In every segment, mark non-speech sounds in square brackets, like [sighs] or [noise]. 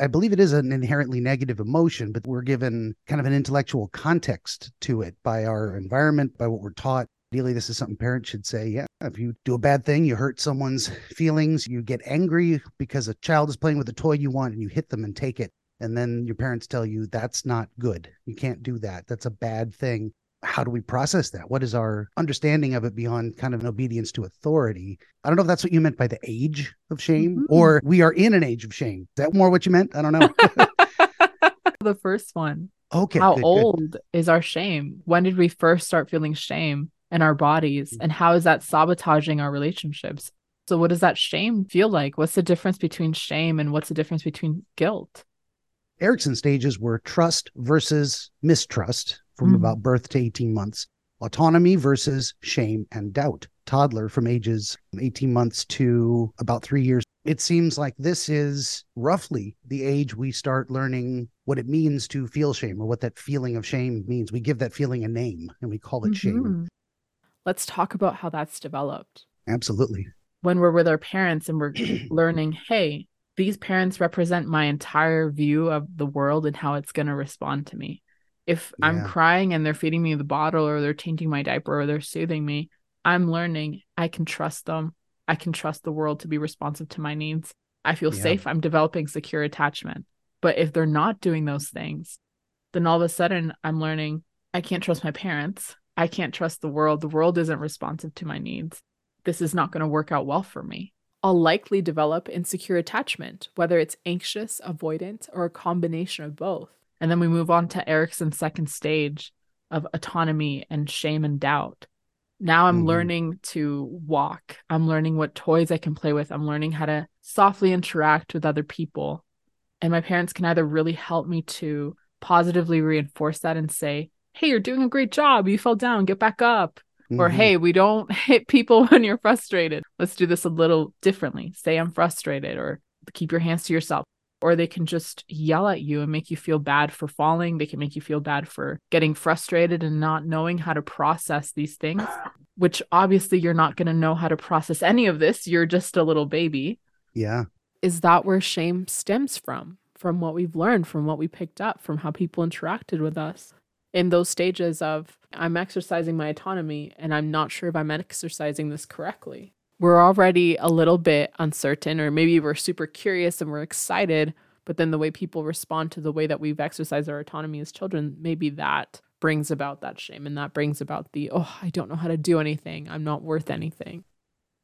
I believe it is an inherently negative emotion, but we're given kind of an intellectual context to it by our environment, by what we're taught. Ideally, this is something parents should say. Yeah, if you do a bad thing, you hurt someone's feelings, you get angry because a child is playing with a toy you want and you hit them and take it. And then your parents tell you that's not good. You can't do that. That's a bad thing how do we process that? What is our understanding of it beyond kind of an obedience to authority? I don't know if that's what you meant by the age of shame mm-hmm. or we are in an age of shame. Is that more what you meant? I don't know. [laughs] the first one. Okay. How good, old good. is our shame? When did we first start feeling shame in our bodies? Mm-hmm. And how is that sabotaging our relationships? So, what does that shame feel like? What's the difference between shame and what's the difference between guilt? Erikson stages were trust versus mistrust from mm-hmm. about birth to 18 months, autonomy versus shame and doubt, toddler from ages 18 months to about three years. It seems like this is roughly the age we start learning what it means to feel shame or what that feeling of shame means. We give that feeling a name and we call it mm-hmm. shame. Let's talk about how that's developed. Absolutely. When we're with our parents and we're [clears throat] learning, hey, these parents represent my entire view of the world and how it's going to respond to me. If yeah. I'm crying and they're feeding me the bottle or they're changing my diaper or they're soothing me, I'm learning I can trust them. I can trust the world to be responsive to my needs. I feel yeah. safe. I'm developing secure attachment. But if they're not doing those things, then all of a sudden I'm learning I can't trust my parents. I can't trust the world. The world isn't responsive to my needs. This is not going to work out well for me. I'll likely develop insecure attachment, whether it's anxious, avoidant, or a combination of both. And then we move on to Erikson's second stage of autonomy and shame and doubt. Now I'm mm-hmm. learning to walk. I'm learning what toys I can play with. I'm learning how to softly interact with other people. And my parents can either really help me to positively reinforce that and say, Hey, you're doing a great job. You fell down. Get back up. Mm-hmm. Or, Hey, we don't [laughs] hit people when you're frustrated. Let's do this a little differently. Say, I'm frustrated, or keep your hands to yourself or they can just yell at you and make you feel bad for falling. They can make you feel bad for getting frustrated and not knowing how to process these things, [sighs] which obviously you're not going to know how to process any of this. You're just a little baby. Yeah. Is that where shame stems from? From what we've learned, from what we picked up, from how people interacted with us in those stages of I'm exercising my autonomy and I'm not sure if I'm exercising this correctly we're already a little bit uncertain, or maybe we're super curious and we're excited, but then the way people respond to the way that we've exercised our autonomy as children, maybe that brings about that shame and that brings about the, oh, I don't know how to do anything. I'm not worth anything.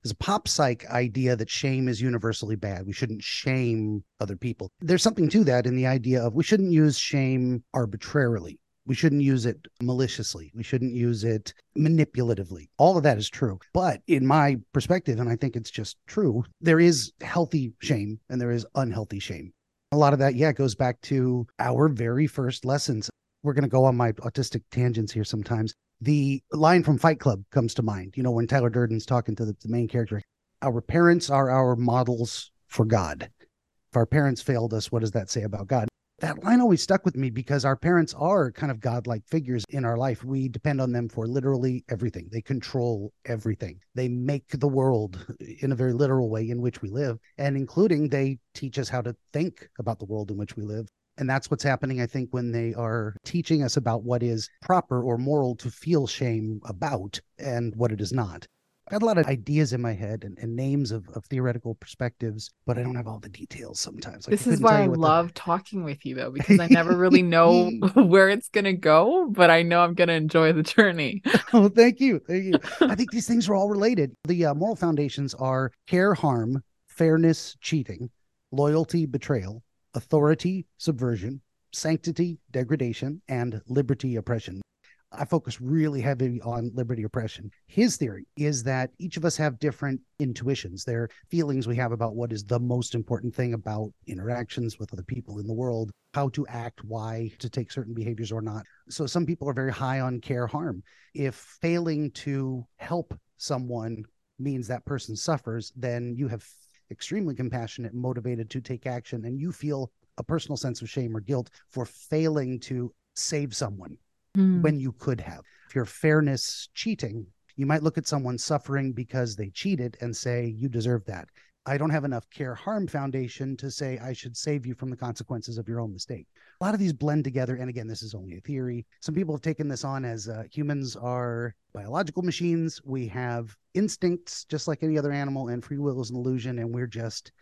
There's a pop psych idea that shame is universally bad. We shouldn't shame other people. There's something to that in the idea of we shouldn't use shame arbitrarily. We shouldn't use it maliciously. We shouldn't use it manipulatively. All of that is true. But in my perspective, and I think it's just true, there is healthy shame and there is unhealthy shame. A lot of that, yeah, goes back to our very first lessons. We're going to go on my autistic tangents here sometimes. The line from Fight Club comes to mind, you know, when Tyler Durden's talking to the, the main character. Our parents are our models for God. If our parents failed us, what does that say about God? That line always stuck with me because our parents are kind of godlike figures in our life. We depend on them for literally everything. They control everything. They make the world [laughs] in a very literal way in which we live, and including they teach us how to think about the world in which we live. And that's what's happening, I think, when they are teaching us about what is proper or moral to feel shame about and what it is not. I got a lot of ideas in my head and, and names of, of, theoretical perspectives, but I don't have all the details sometimes. Like, this is why I love the... talking with you, though, because I never really know [laughs] [laughs] where it's going to go, but I know I'm going to enjoy the journey. [laughs] oh, thank you. Thank you. I think these things are all related. The uh, moral foundations are care, harm, fairness, cheating, loyalty, betrayal, authority, subversion, sanctity, degradation, and liberty, oppression. I focus really heavy on liberty oppression. His theory is that each of us have different intuitions. They're feelings we have about what is the most important thing about interactions with other people in the world, how to act, why to take certain behaviors or not. So some people are very high on care harm. If failing to help someone means that person suffers, then you have extremely compassionate motivated to take action and you feel a personal sense of shame or guilt for failing to save someone mm. when you could have. If you're fairness cheating, you might look at someone suffering because they cheated and say, you deserve that. I don't have enough care harm foundation to say I should save you from the consequences of your own mistake. A lot of these blend together. And again, this is only a theory. Some people have taken this on as uh, humans are biological machines. We have instincts just like any other animal, and free will is an illusion. And we're just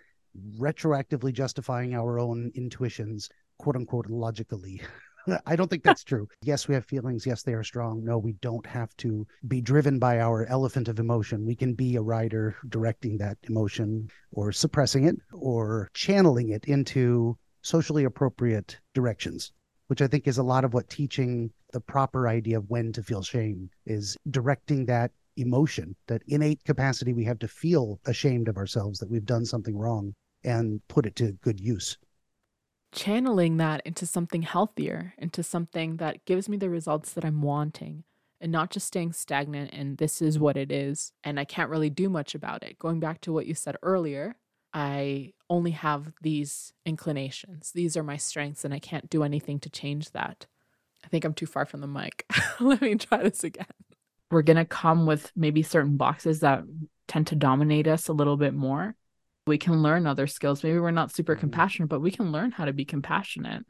retroactively justifying our own intuitions, quote unquote, logically. [laughs] Uh, I don't think that's true. Yes, we have feelings. Yes, they are strong. No, we don't have to be driven by our elephant of emotion. We can be a rider directing that emotion or suppressing it or channeling it into socially appropriate directions, which I think is a lot of what teaching the proper idea of when to feel shame is directing that emotion, that innate capacity we have to feel ashamed of ourselves that we've done something wrong and put it to good use channeling that into something healthier, into something that gives me the results that I'm wanting, and not just staying stagnant and this is what it is, and I can't really do much about it. Going back to what you said earlier, I only have these inclinations. These are my strengths, and I can't do anything to change that. I think I'm too far from the mic. [laughs] Let me try this again. We're going to come with maybe certain boxes that tend to dominate us a little bit more we can learn other skills. Maybe we're not super mm-hmm. compassionate, but we can learn how to be compassionate.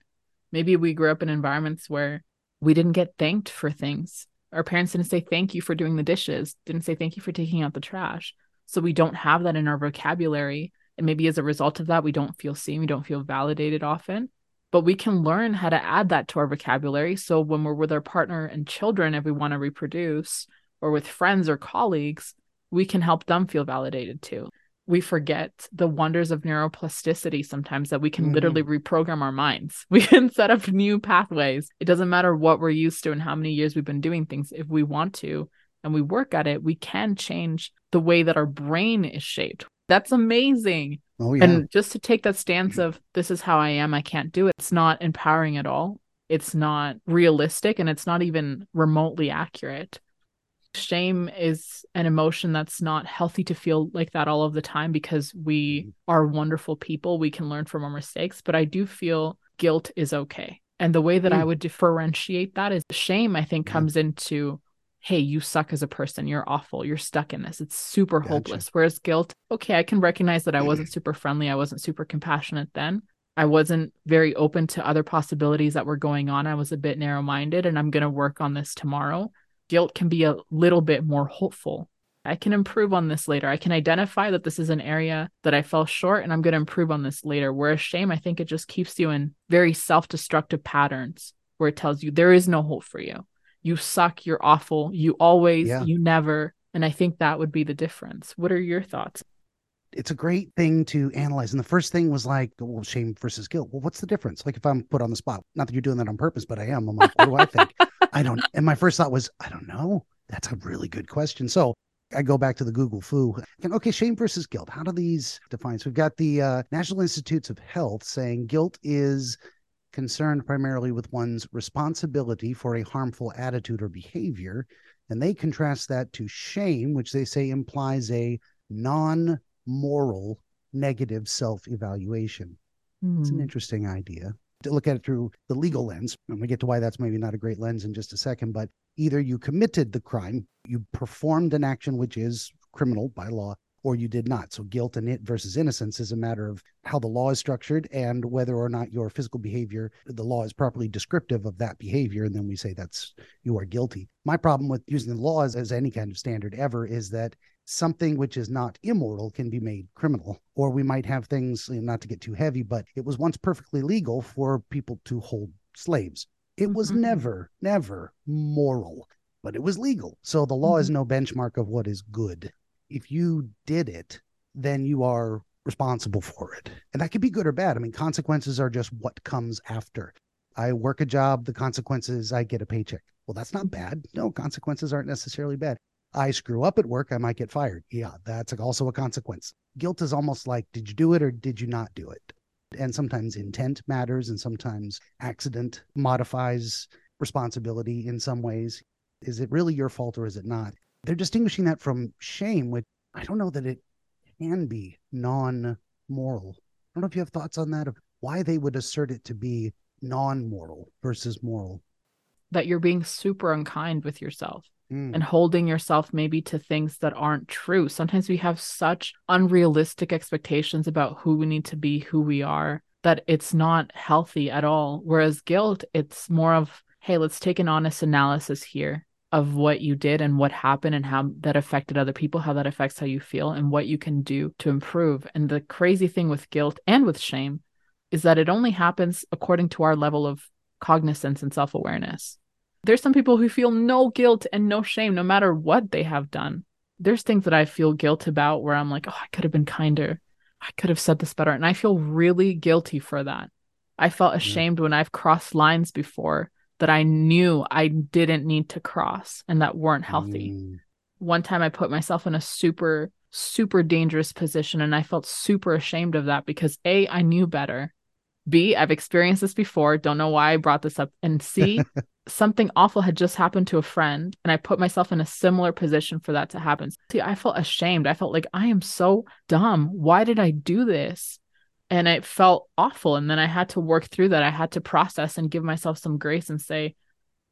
Maybe we grew up in environments where we didn't get thanked for things. Our parents didn't say thank you for doing the dishes, didn't say thank you for taking out the trash. So we don't have that in our vocabulary. And maybe as a result of that, we don't feel seen, we don't feel validated often. But we can learn how to add that to our vocabulary. So when we're with our partner and children, if we want to reproduce, or with friends or colleagues, we can help them feel validated too we forget the wonders of neuroplasticity sometimes that we can mm-hmm. literally reprogram our minds. [laughs] We can set up new pathways. It doesn't matter what we're used to and how many years we've been doing things. If we want to and we work at it, we can change the way that our brain is shaped. That's amazing. Oh, yeah. And just to take that stance of this is how I am, I can't do it, it's not empowering at all. It's not realistic and it's not even remotely accurate. Shame is an emotion that's not healthy to feel like that all of the time because we mm-hmm. are wonderful people. We can learn from our mistakes, but I do feel guilt is okay. And the way that mm. I would differentiate that is shame, I think, comes into hey, you suck as a person. You're awful. You're stuck in this. It's super gotcha. hopeless. Whereas guilt, okay, I can recognize that I wasn't super friendly. I wasn't super compassionate then. I wasn't very open to other possibilities that were going on. I was a bit narrow minded, and I'm going to work on this tomorrow guilt can be a little bit more hopeful. I can improve on this later. I can identify that this is an area that I fell short and I'm going to improve on this later. Whereas shame, I think it just keeps you in very self destructive patterns where it tells you there is no hope for you. You suck. You're awful. You always, yeah. you never. And I think that would be the difference. What are your thoughts? It's a great thing to analyze. And the first thing was like, well, shame versus guilt. Well, what's the difference? Like if I'm put on the spot, not that you're doing that on purpose, but I am. I'm like, what do I think? I don't. And my first thought was, I don't know. That's a really good question. So I go back to the Google foo. Okay, shame versus guilt. How do these define? So we've got the uh, National Institutes of Health saying guilt is concerned primarily with one's responsibility for a harmful attitude or behavior. And they contrast that to shame, which they say implies a non moral negative self evaluation. Mm. It's an hmm. interesting idea to look at it through the legal lens. And we get to why that's maybe not a great lens in just a second, but either you committed the crime, you performed an action which is criminal by law, or you did not. So guilt and it versus innocence is a matter of how the law is structured and whether or not your physical behavior, the law is properly descriptive of that behavior. And then we say that's you are guilty. My problem with using the law as, as any kind of standard ever is that something which is not immortal can be made criminal. Or we might have things, not to get too heavy, but it was once perfectly legal for people to hold slaves. It was mm-hmm. never, never moral, but it was legal. So the law mm-hmm. is no benchmark of what is good. If you did it, then you are responsible for it. And that could be good or bad. I mean, consequences are just what comes after. I work a job, the consequences, I get a paycheck. Well, that's not bad. No, consequences aren't necessarily bad. I screw up at work, I might get fired. Yeah, that's also a consequence. Guilt is almost like, did you do it or did you not do it? And sometimes intent matters, and sometimes accident modifies responsibility in some ways. Is it really your fault or is it not? They're distinguishing that from shame, which I don't know that it can be non moral. I don't know if you have thoughts on that of why they would assert it to be non moral versus moral. That you're being super unkind with yourself mm. and holding yourself maybe to things that aren't true. Sometimes we have such unrealistic expectations about who we need to be, who we are, that it's not healthy at all. Whereas guilt, it's more of, hey, let's take an honest analysis here of what you did and what happened and how that affected other people, how that affects how you feel, and what you can do to improve. And the crazy thing with guilt and with shame is that it only happens according to our level of cognizance and self awareness. There's some people who feel no guilt and no shame no matter what they have done. There's things that I feel guilt about where I'm like, oh, I could have been kinder. I could have said this better. And I feel really guilty for that. I felt ashamed yeah. when I've crossed lines before that I knew I didn't need to cross and that weren't healthy. Mm. One time I put myself in a super, super dangerous position and I felt super ashamed of that because A, I knew better. B, I've experienced this before. Don't know why I brought this up. And C, [laughs] something awful had just happened to a friend and I put myself in a similar position for that to happen. See, I felt ashamed. I felt like I am so dumb. Why did I do this? And it felt awful. And then I had to work through that. I had to process and give myself some grace and say,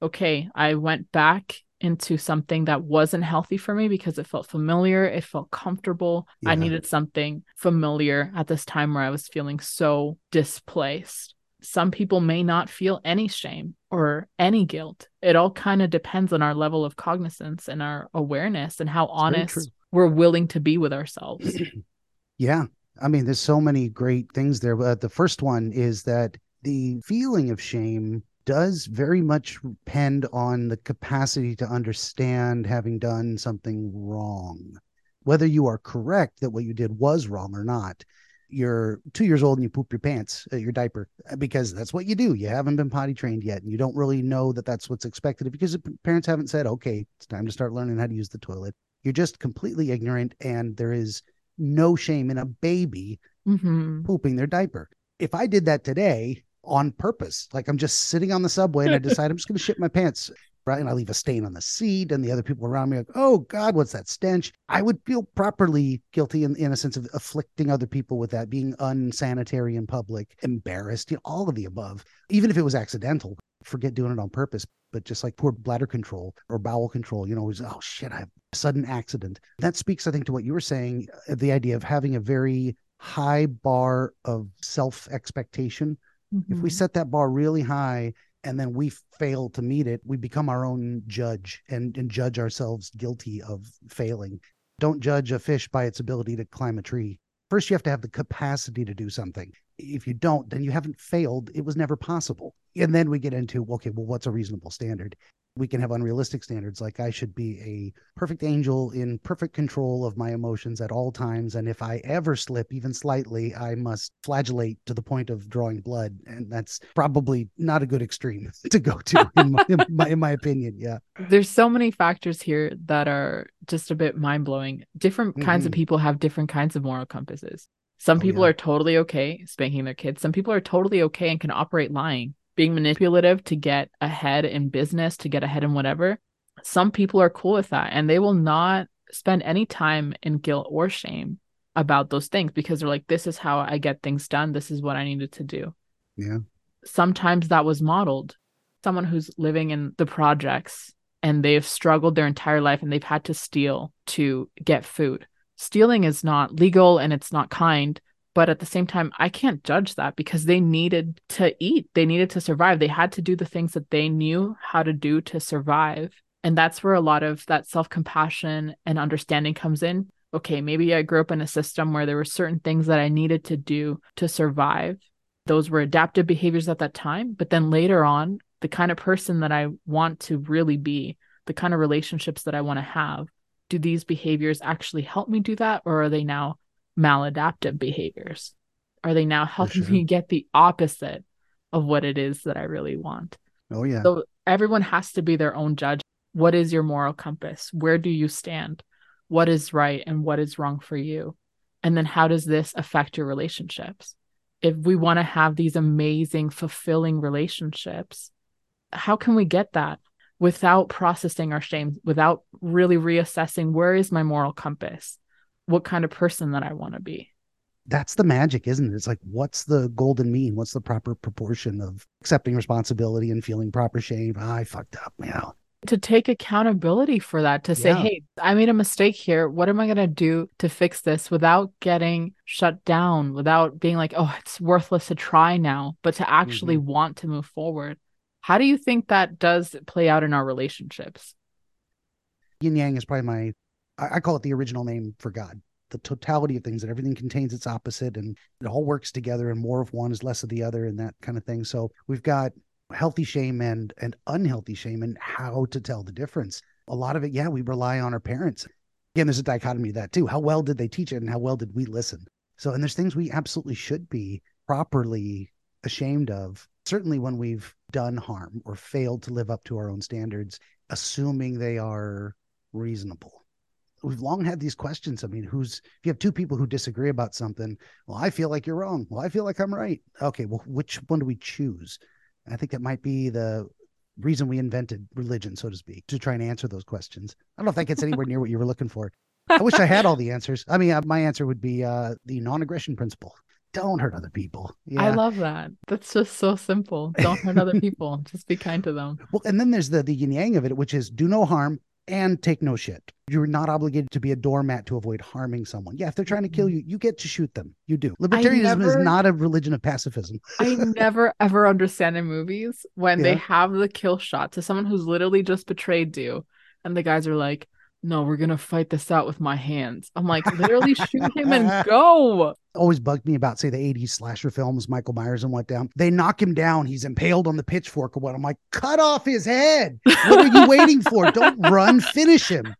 okay, I went back into something that wasn't healthy for me because it felt familiar. It felt comfortable. Yeah. I needed something familiar at this time where I was feeling so displaced some people may not feel any shame or any guilt. It all kind of depends on our level of cognizance and our awareness and how it's honest we're willing to be with ourselves. [clears throat] yeah. I mean, there's so many great things there. But the first one is that the feeling of shame does very much depend on the capacity to understand having done something wrong. Whether you are correct that what you did was wrong or not, you're two years old and you poop your pants, uh, your diaper, uh, because that's what you do. You haven't been potty trained yet, and you don't really know that that's what's expected because parents haven't said, okay, it's time to start learning how to use the toilet. You're just completely ignorant, and there is no shame in a baby mm-hmm. pooping their diaper. If I did that today on purpose, like I'm just sitting on the subway and I decide I'm just going to shit my pants, right? And I leave a stain on the seat, and the other people around me like, oh God, what's that stench? I would feel properly guilty in, in a sense of afflicting other people with that, being unsanitary in public, embarrassed, you know, all of the above, even if it was accidental. Forget doing it on purpose, but just like poor bladder control or bowel control, you know, was oh shit, I have a sudden accident. That speaks, I think, to what you were saying, uh, the idea of having a very high bar of self expectation. Mm-hmm. If we mm-hmm. set that bar really high, and then we fail to meet it, we become our own judge and, and judge ourselves guilty of failing. Don't judge a fish by its ability to climb a tree. First, you have to have the capacity to do something. If you don't, then you haven't failed. It was never possible. And then we get into, okay, well, what's a reasonable standard? We can have unrealistic standards like i should be a perfect angel in perfect control of my emotions at all times and if i ever slip even slightly i must flagellate to the point of drawing blood and that's probably not a good extreme [laughs] to go to in my, in my, in my opinion yeah there's so many factors here that are just a bit mind-blowing different mm-hmm. kinds of mm-hmm. people have different kinds of moral compasses some oh, people yeah. are totally okay spanking their kids some people are totally okay and can operate lying being manipulative to get ahead in business, to get ahead in whatever, some people are cool with that and they will not spend any time in guilt or shame about those things because they're like, this is how I get things done. This is what I needed to do. Yeah. Sometimes that was modeled. Someone who's living in the projects and they've struggled their entire life and they've had to steal to get food. Stealing is not legal and it's not kind, but at the same time i can't judge that because they needed to eat. They needed to survive. They had to do the things that they knew how to do to survive. And that's where a lot of that self-compassion and understanding comes in. Okay maybe i grew up in a system where there were certain things that i needed to do to survive. Those were adaptive behaviors at that time. But then later on the kind of person that i want to really be the kind of relationships that i want to have do these behaviors actually help me do that or are they now maladaptive behaviors? Are they now helping sure. me get the opposite of what it is that I really want? Oh, yeah. So everyone has to be their own judge. What is your moral compass? Where do you stand? What is right and what is wrong for you? And then how does this affect your relationships? If we want to have these amazing, fulfilling relationships, how can we get that without processing our shame, without really reassessing where is my moral compass? What kind of person that I want to be. That's the magic, isn't it? It's like, what's the golden mean? What's the proper proportion of accepting responsibility and feeling proper shame? Oh, I fucked up, you know. to take accountability for that to say yeah. hey i made a mistake here what am i going to do to fix this without getting shut down without being like oh it's worthless to try now but to actually mm-hmm. want to move forward how do you think that does play out in our relationships yin yang is probably my i call it the original name for god. The totality of things that everything contains its opposite and it all works together and more of one is less of the other and that kind of thing. So we've got healthy shame and and unhealthy shame and how to tell the difference. A lot of it yeah we rely on our parents. Again there's a dichotomy of that too. How well did they teach it and how well did we listen? So and there's things we absolutely should be properly ashamed of. Certainly when we've done harm or failed to live up to our own standards assuming they are reasonable we've long had these questions. I mean, who's if you have two people who disagree about something, well, I feel like you're wrong. Well, I feel like I'm right. Okay, well, which one do we choose? I think that might be the reason we invented religion, so to speak, to try and answer those questions. I don't know if that gets anywhere near what you were looking for. I wish I had all the answers. I mean, uh, my answer would be uh, the non-aggression principle. Don't hurt other people. Yeah. I love that. That's just so simple. Don't hurt other [laughs] people. Just be kind to them. Well, and then there's the the yin yang of it, which is do no harm, and take no shit. You're not obligated to be a doormat to avoid harming someone. Yeah, if they're trying to kill mm-hmm. you, you get to shoot them. You do. Libertarianism never, is not a religion of pacifism. I [laughs] never ever understand in movies when yeah. they have the kill shot to someone who's literally just betrayed you, and the guys are like, no, we're gonna fight this out with my hands. I'm like, literally shoot him and [laughs] go. Always bugged me about, say, the 80s slasher films, Michael Myers and what down. They knock him down, he's impaled on the pitchfork or what. I'm like, cut off his head. What are you waiting for? Don't [laughs] run, finish him.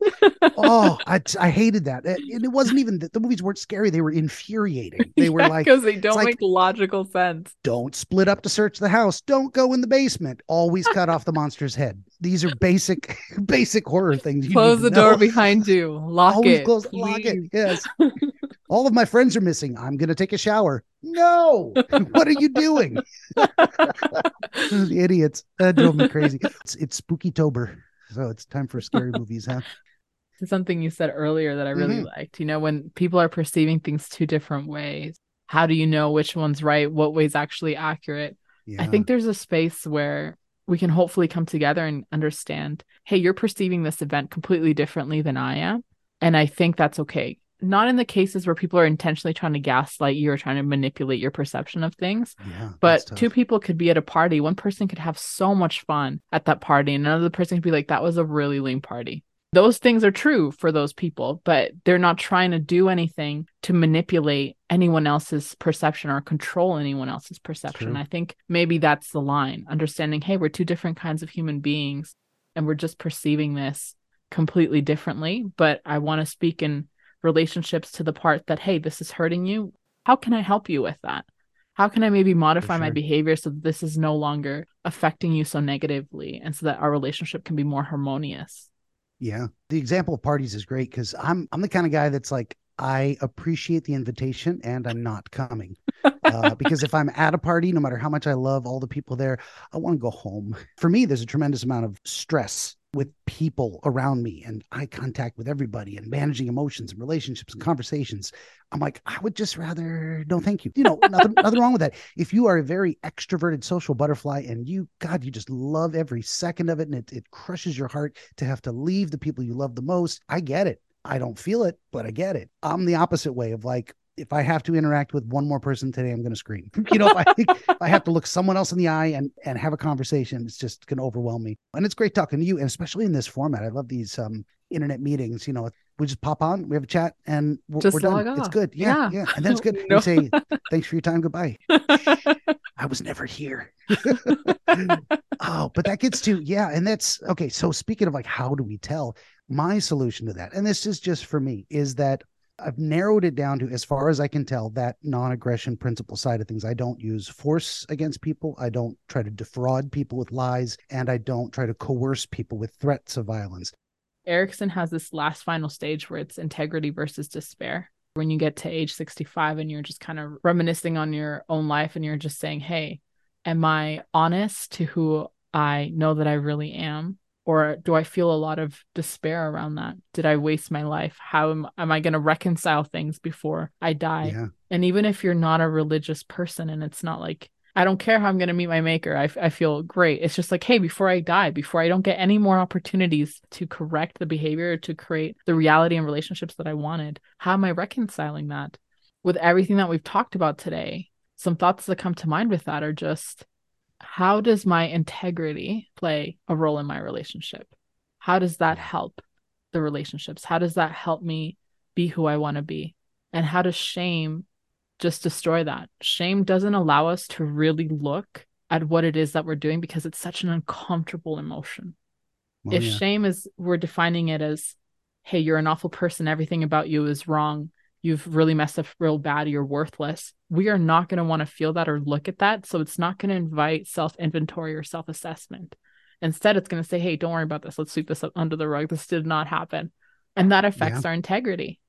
Oh, I, I hated that. And it wasn't even that the movies weren't scary, they were infuriating. They were like because they don't make logical sense. Don't split up to search the house. Don't go in the basement. Always cut off the monster's head. These are basic, [laughs] basic horror things. Close the know. door behind you. Lock Always it. Close, lock it. Yes. [laughs] All of my friends are missing. I'm going to take a shower. No. [laughs] what are you doing? [laughs] [laughs] Idiots. That drove me crazy. It's, it's spooky tober. So it's time for scary movies, huh? Something you said earlier that I really mm-hmm. liked. You know, when people are perceiving things two different ways, how do you know which one's right? What way's actually accurate? Yeah. I think there's a space where we can hopefully come together and understand hey, you're perceiving this event completely differently than I am. And I think that's okay. Not in the cases where people are intentionally trying to gaslight you or trying to manipulate your perception of things. Yeah, but two people could be at a party. One person could have so much fun at that party, and another person could be like, that was a really lame party those things are true for those people, but they're not trying to do anything to manipulate anyone else's perception or control anyone else's perception. True. I think maybe that's the line understanding, hey, we're two different kinds of human beings and we're just perceiving this completely differently. But I want to speak in relationships to the part that, hey, this is hurting you. How can I help you with that? How can I maybe modify sure. my behavior so that this is no longer affecting you so negatively and so that our relationship can be more harmonious? Yeah. The example of parties is great because I'm I'm the kind of guy that's like, I appreciate the invitation and I'm not coming. Uh, [laughs] because if I'm at a party, no matter how much I love all the people there, I want to go home. For me, there's a tremendous amount of stress with people around me and eye contact with everybody and managing emotions and relationships and mm. conversations. I'm like, I would just rather no, thank you. You know, nothing, nothing wrong with that. If you are a very extroverted social butterfly and you, God, you just love every second of it and it, it crushes your heart to have to leave the people you love the most, I get it. I don't feel it, but I get it. I'm the opposite way of like, if I have to interact with one more person today, I'm going to scream. [laughs] You know, if I, [laughs] if I have to look someone else in the eye and and have a conversation, it's just going to overwhelm me. And it's great talking to you, and especially in this format. I love these um internet meetings. You know, we just pop on, we have a chat, and we're, we're done. Off. It's good. Yeah, yeah, yeah, And then it's good. [laughs] no. We say thanks for your time. Goodbye. I was never here. oh, but that gets to yeah, and that's okay. So speaking of like, how do we tell? My solution to that, and this is just for me, is that I've narrowed it down to, as far as I can tell, that non aggression principle side of things. I don't use force against people. I don't try to defraud people with lies, and I don't try to coerce people with threats of violence. Erikson has this last final stage where it's integrity versus despair. When you get to age 65 and you're just kind of reminiscing on your own life and you're just saying, hey, am I honest to who I know that I really am? Or do i feel a lot of despair around that did i waste my life how am, am i going to reconcile things before i die yeah. and even if you're not a religious person and it's not like I don't care how I'm going to meet my maker. I, I feel great. It's just like, hey, before I die, before I don't get any more opportunities to correct the behavior, to create the reality and relationships that I wanted, how am I reconciling that with everything that we've talked about today? Some thoughts that come to mind with that are just how does my integrity play a role in my relationship? How does that help the relationships? How does that help me be who I want to be? And how does shame just destroy that? Shame doesn't allow us to really look at what it is that we're doing because it's such an uncomfortable emotion. Oh, if yeah. shame is, we're defining it as, hey, you're an awful person, everything about you is wrong, you've really messed up real bad, you're worthless. We are not going to want to feel that or look at that. So it's not going to invite self inventory or self assessment. Instead, it's going to say, hey, don't worry about this. Let's sweep this up under the rug. This did not happen. And that affects yeah. our integrity.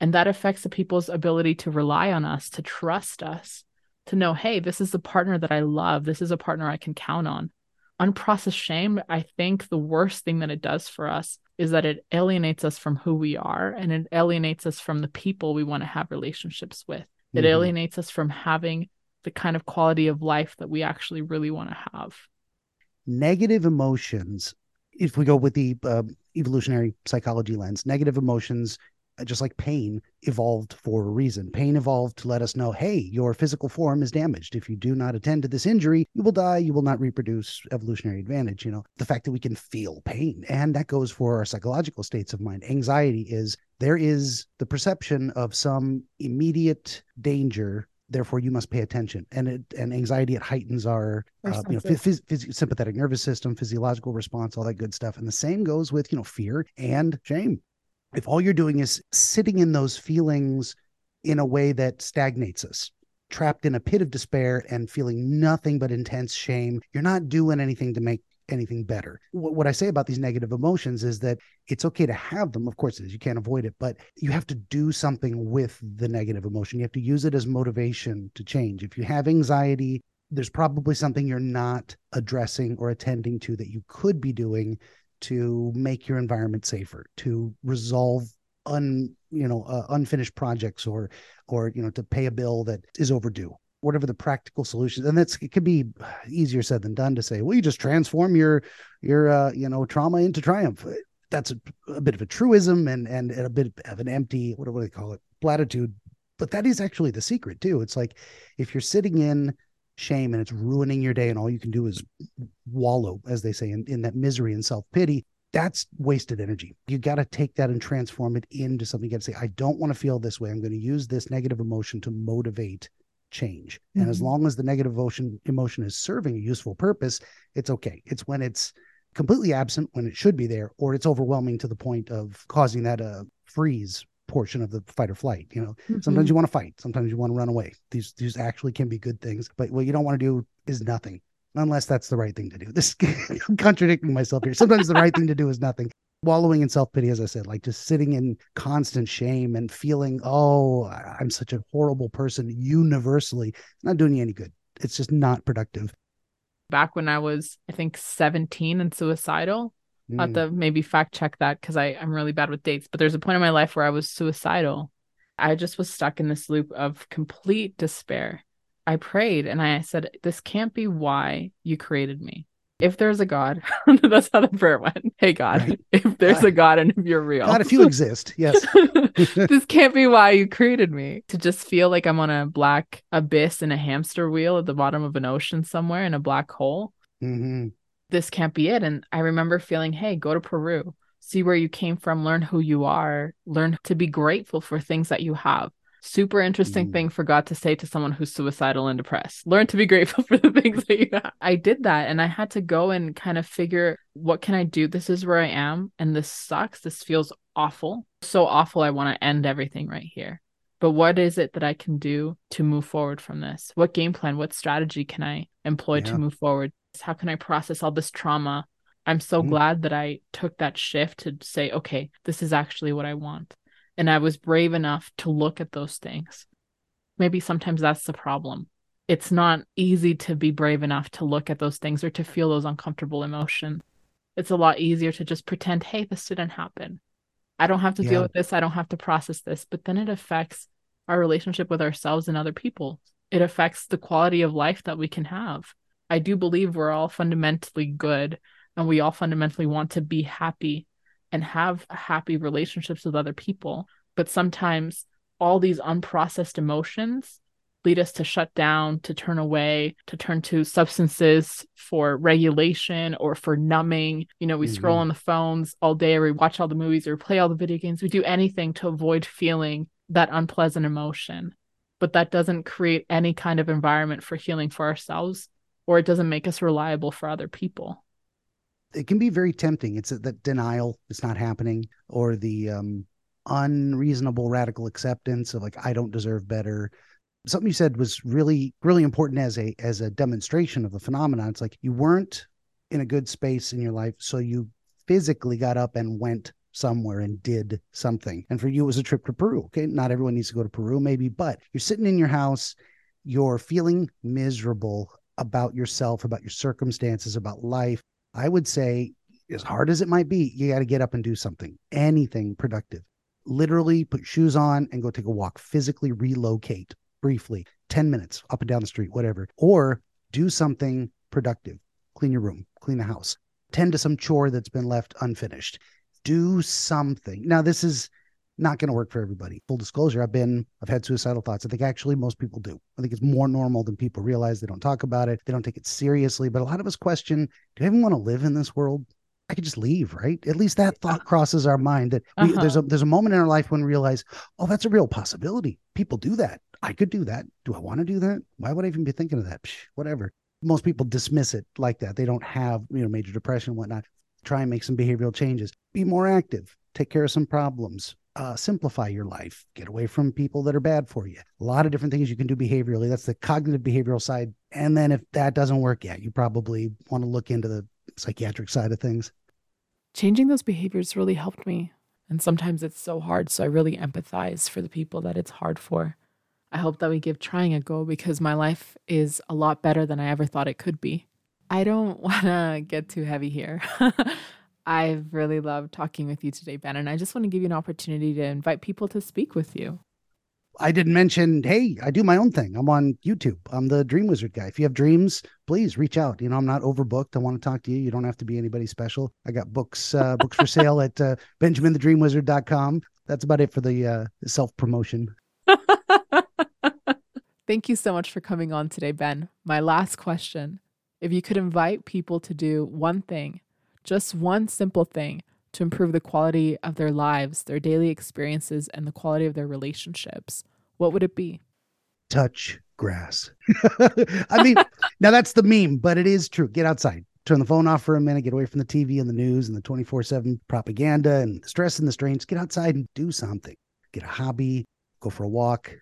And that affects the people's ability to rely on us, to trust us, to know, hey, this is a partner that I love. This is a partner I can count on. Unprocessed shame, I think the worst thing that it does for us is that it alienates us from who we are and it alienates us from the people we want to have relationships with. It mm-hmm. alienates us from having the kind of quality of life that we actually really want to have. Negative emotions, if we go with the uh, evolutionary psychology lens, negative emotions just like pain evolved for a reason. Pain evolved to let us know, hey, your physical form is damaged. If you do not attend to this injury, you will die. You will not reproduce evolutionary advantage. You know, the fact that we can feel pain. And that goes for our psychological states of mind. Anxiety is there is the perception of some immediate danger therefore you must pay attention and it and anxiety it heightens our uh, you know phys- phys- sympathetic nervous system physiological response all that good stuff and the same goes with you know fear and shame if all you're doing is sitting in those feelings in a way that stagnates us, trapped in a pit of despair and feeling nothing but intense shame, you're not doing anything to make anything better. What I say about these negative emotions is that it's okay to have them. Of course. You can't avoid it, but you have to do something with the negative emotion. You have to use it as motivation to change. If you have anxiety, there's probably something you're not addressing or attending to that you could be doing to make your environment safer, to resolve un you know uh, unfinished projects or or you know to pay a bill that is overdue whatever the practical solutions and that's it could be easier said than done to say well you just transform your your uh, you know trauma into triumph. That's a, a, bit of a truism and and a bit of an empty what do they call it platitude. But that is actually the secret too. It's like if you're sitting in shame and it's ruining your day and all you can do is wallow as they say in, in that misery and self-pity that's wasted energy. You got to take that and transform it into something. You got to say i don't want to feel this way. I'm going to use this negative emotion to motivate change. Mm-hmm. and as mm-hmm. long as the negative emotion emotion is serving a useful purpose it's okay. It's when it's completely absent when it should be there or it's overwhelming to the point of causing that uh freeze portion of the fight or flight. You know, mm-hmm. sometimes you want to fight, sometimes you want to run away. These these actually can be good things, but what you don't want to do is nothing, unless that's the right thing to do. This [laughs] I'm contradicting myself here. Sometimes the right thing to do is nothing. Wallowing in self pity, as I said, like just sitting in constant shame and feeling, oh, I'm such a horrible person universally, it's not doing you any good. It's just not productive. Back when I was, I think, 17 and suicidal, Mm. I'll have to maybe fact check that because I'm really bad with dates. But there's a point in my life where I was suicidal. I just was stuck in this loop of complete despair. I prayed and I said, This can't be why you created me. If there's a God, [laughs] that's how the prayer went. Hey, God, right. [laughs] if there's a God and if you're real. God, if you exist, [laughs] yes. this can't be why you created me. To just feel like I'm on a black abyss in a hamster wheel at the bottom of an ocean somewhere in a black hole. Mm-hmm this can't be it. And I remember feeling, hey, go to Peru, see where you came from, learn who you are, learn to be grateful for things that you have. Super interesting mm. thing for God to say to someone who's suicidal and depressed. Learn to be grateful [laughs] for the things that you have. I did that and I had to go and kind of figure what can I do? This is where I am and this sucks. This feels awful. So awful. I want to end everything right here. But what is it that I can do to move forward from this? What game plan, what strategy can I employ yeah. to move forward? How can I process all this trauma? I'm so mm-hmm. glad that I took that shift to say, okay, this is actually what I want. And I was brave enough to look at those things. Maybe sometimes that's the problem. It's not easy to be brave enough to look at those things or to feel those uncomfortable emotions. It's a lot easier to just pretend, hey, this didn't happen. I don't have to yeah. deal with this. I don't have to process this. But then it affects our relationship with ourselves and other people. it affects the quality of life that we can have. I do believe we're all fundamentally good and we all fundamentally want to be happy and have happy relationships with other people. But sometimes all these unprocessed emotions lead us to shut down, to turn away, to turn to substances for regulation or for numbing. You know, we mm-hmm. scroll on the phones all day, or we watch all the movies, or play all the video games. We do anything to avoid feeling that unpleasant emotion. But that doesn't create any kind of environment for healing for ourselves, or it doesn't make us reliable for other people. It can be very tempting. It's that denial is not happening, or the um, unreasonable radical acceptance of like, I don't deserve better something you said was really really important as a as a demonstration of the phenomenon it's like you weren't in a good space in your life so you physically got up and went somewhere and did something and for you it was a trip to peru okay not everyone needs to go to peru maybe but you're sitting in your house you're feeling miserable about yourself about your circumstances about life i would say as hard as it might be you got to get up and do something anything productive literally put shoes on and go take a walk physically relocate briefly, 10 minutes up and down the street, whatever, or do something productive. Clean your room, clean the house, tend to some chore that's been left unfinished. Do something. Now, this is not going to work for everybody. Full disclosure, I've been, I've had suicidal thoughts. I think actually most people do. I think it's more normal than people realize. They don't talk about it, they don't take it seriously. But a lot of us question do I even want to live in this world? I could just leave, right? At least that thought crosses our mind that we, uh-huh. there's a there's a moment in our life when we realize, oh, that's a real possibility. People do that. I could do that. Do I want to do that? Why would I even be thinking of that? Psh, whatever. Most people dismiss it like that. They don't have, you know, major depression and whatnot. Try and make some behavioral changes. Be more active. Take care of some problems. Uh, simplify your life. Get away from people that are bad for you. A lot of different things you can do behaviorally. That's the cognitive behavioral side. And then if that doesn't work yet, you probably want to look into the psychiatric side of things. Changing those behaviors really helped me. And sometimes it's so hard. So I really empathize for the people that it's hard for. I hope that we give trying a go because my life is a lot better than I ever thought it could be. I don't [laughs] want to get too heavy here. [laughs] I've really loved talking with you today, Ben, and I just want to give you an opportunity to invite people to speak with you. I didn't mention, hey, I do my own thing. I'm on YouTube. I'm the Dream Wizard guy. If you have dreams, please reach out. You know, I'm not overbooked. I want to talk to you. You don't have to be anybody special. I got books uh, books for sale at uh, benjaminthedreamwizard.com. That's about it for the uh, self promotion. [laughs] Thank you so much for coming on today, Ben. My last question if you could invite people to do one thing, just one simple thing to improve the quality of their lives, their daily experiences, and the quality of their relationships, what would it be? Touch grass. [laughs] I mean, [laughs] now that's the meme, but it is true. Get outside, turn the phone off for a minute, get away from the TV and the news and the 24 7 propaganda and the stress and the strains. Get outside and do something. Get a hobby, go for a walk,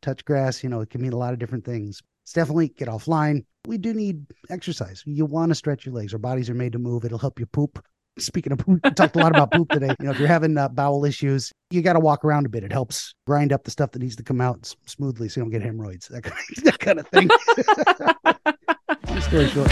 touch grass, you know, it can mean a lot of different things. It's definitely get offline. We do need exercise. You want to stretch your legs. Our bodies are made to move. It'll help you poop. [laughs] Speaking of poop, we talked a lot about poop today. You know, if you're having uh, bowel issues, you got to walk around a bit. It helps grind up the stuff that needs to come out smoothly so you don't get hemorrhoids, that kind of, [laughs] that kind of thing. [laughs] Story short.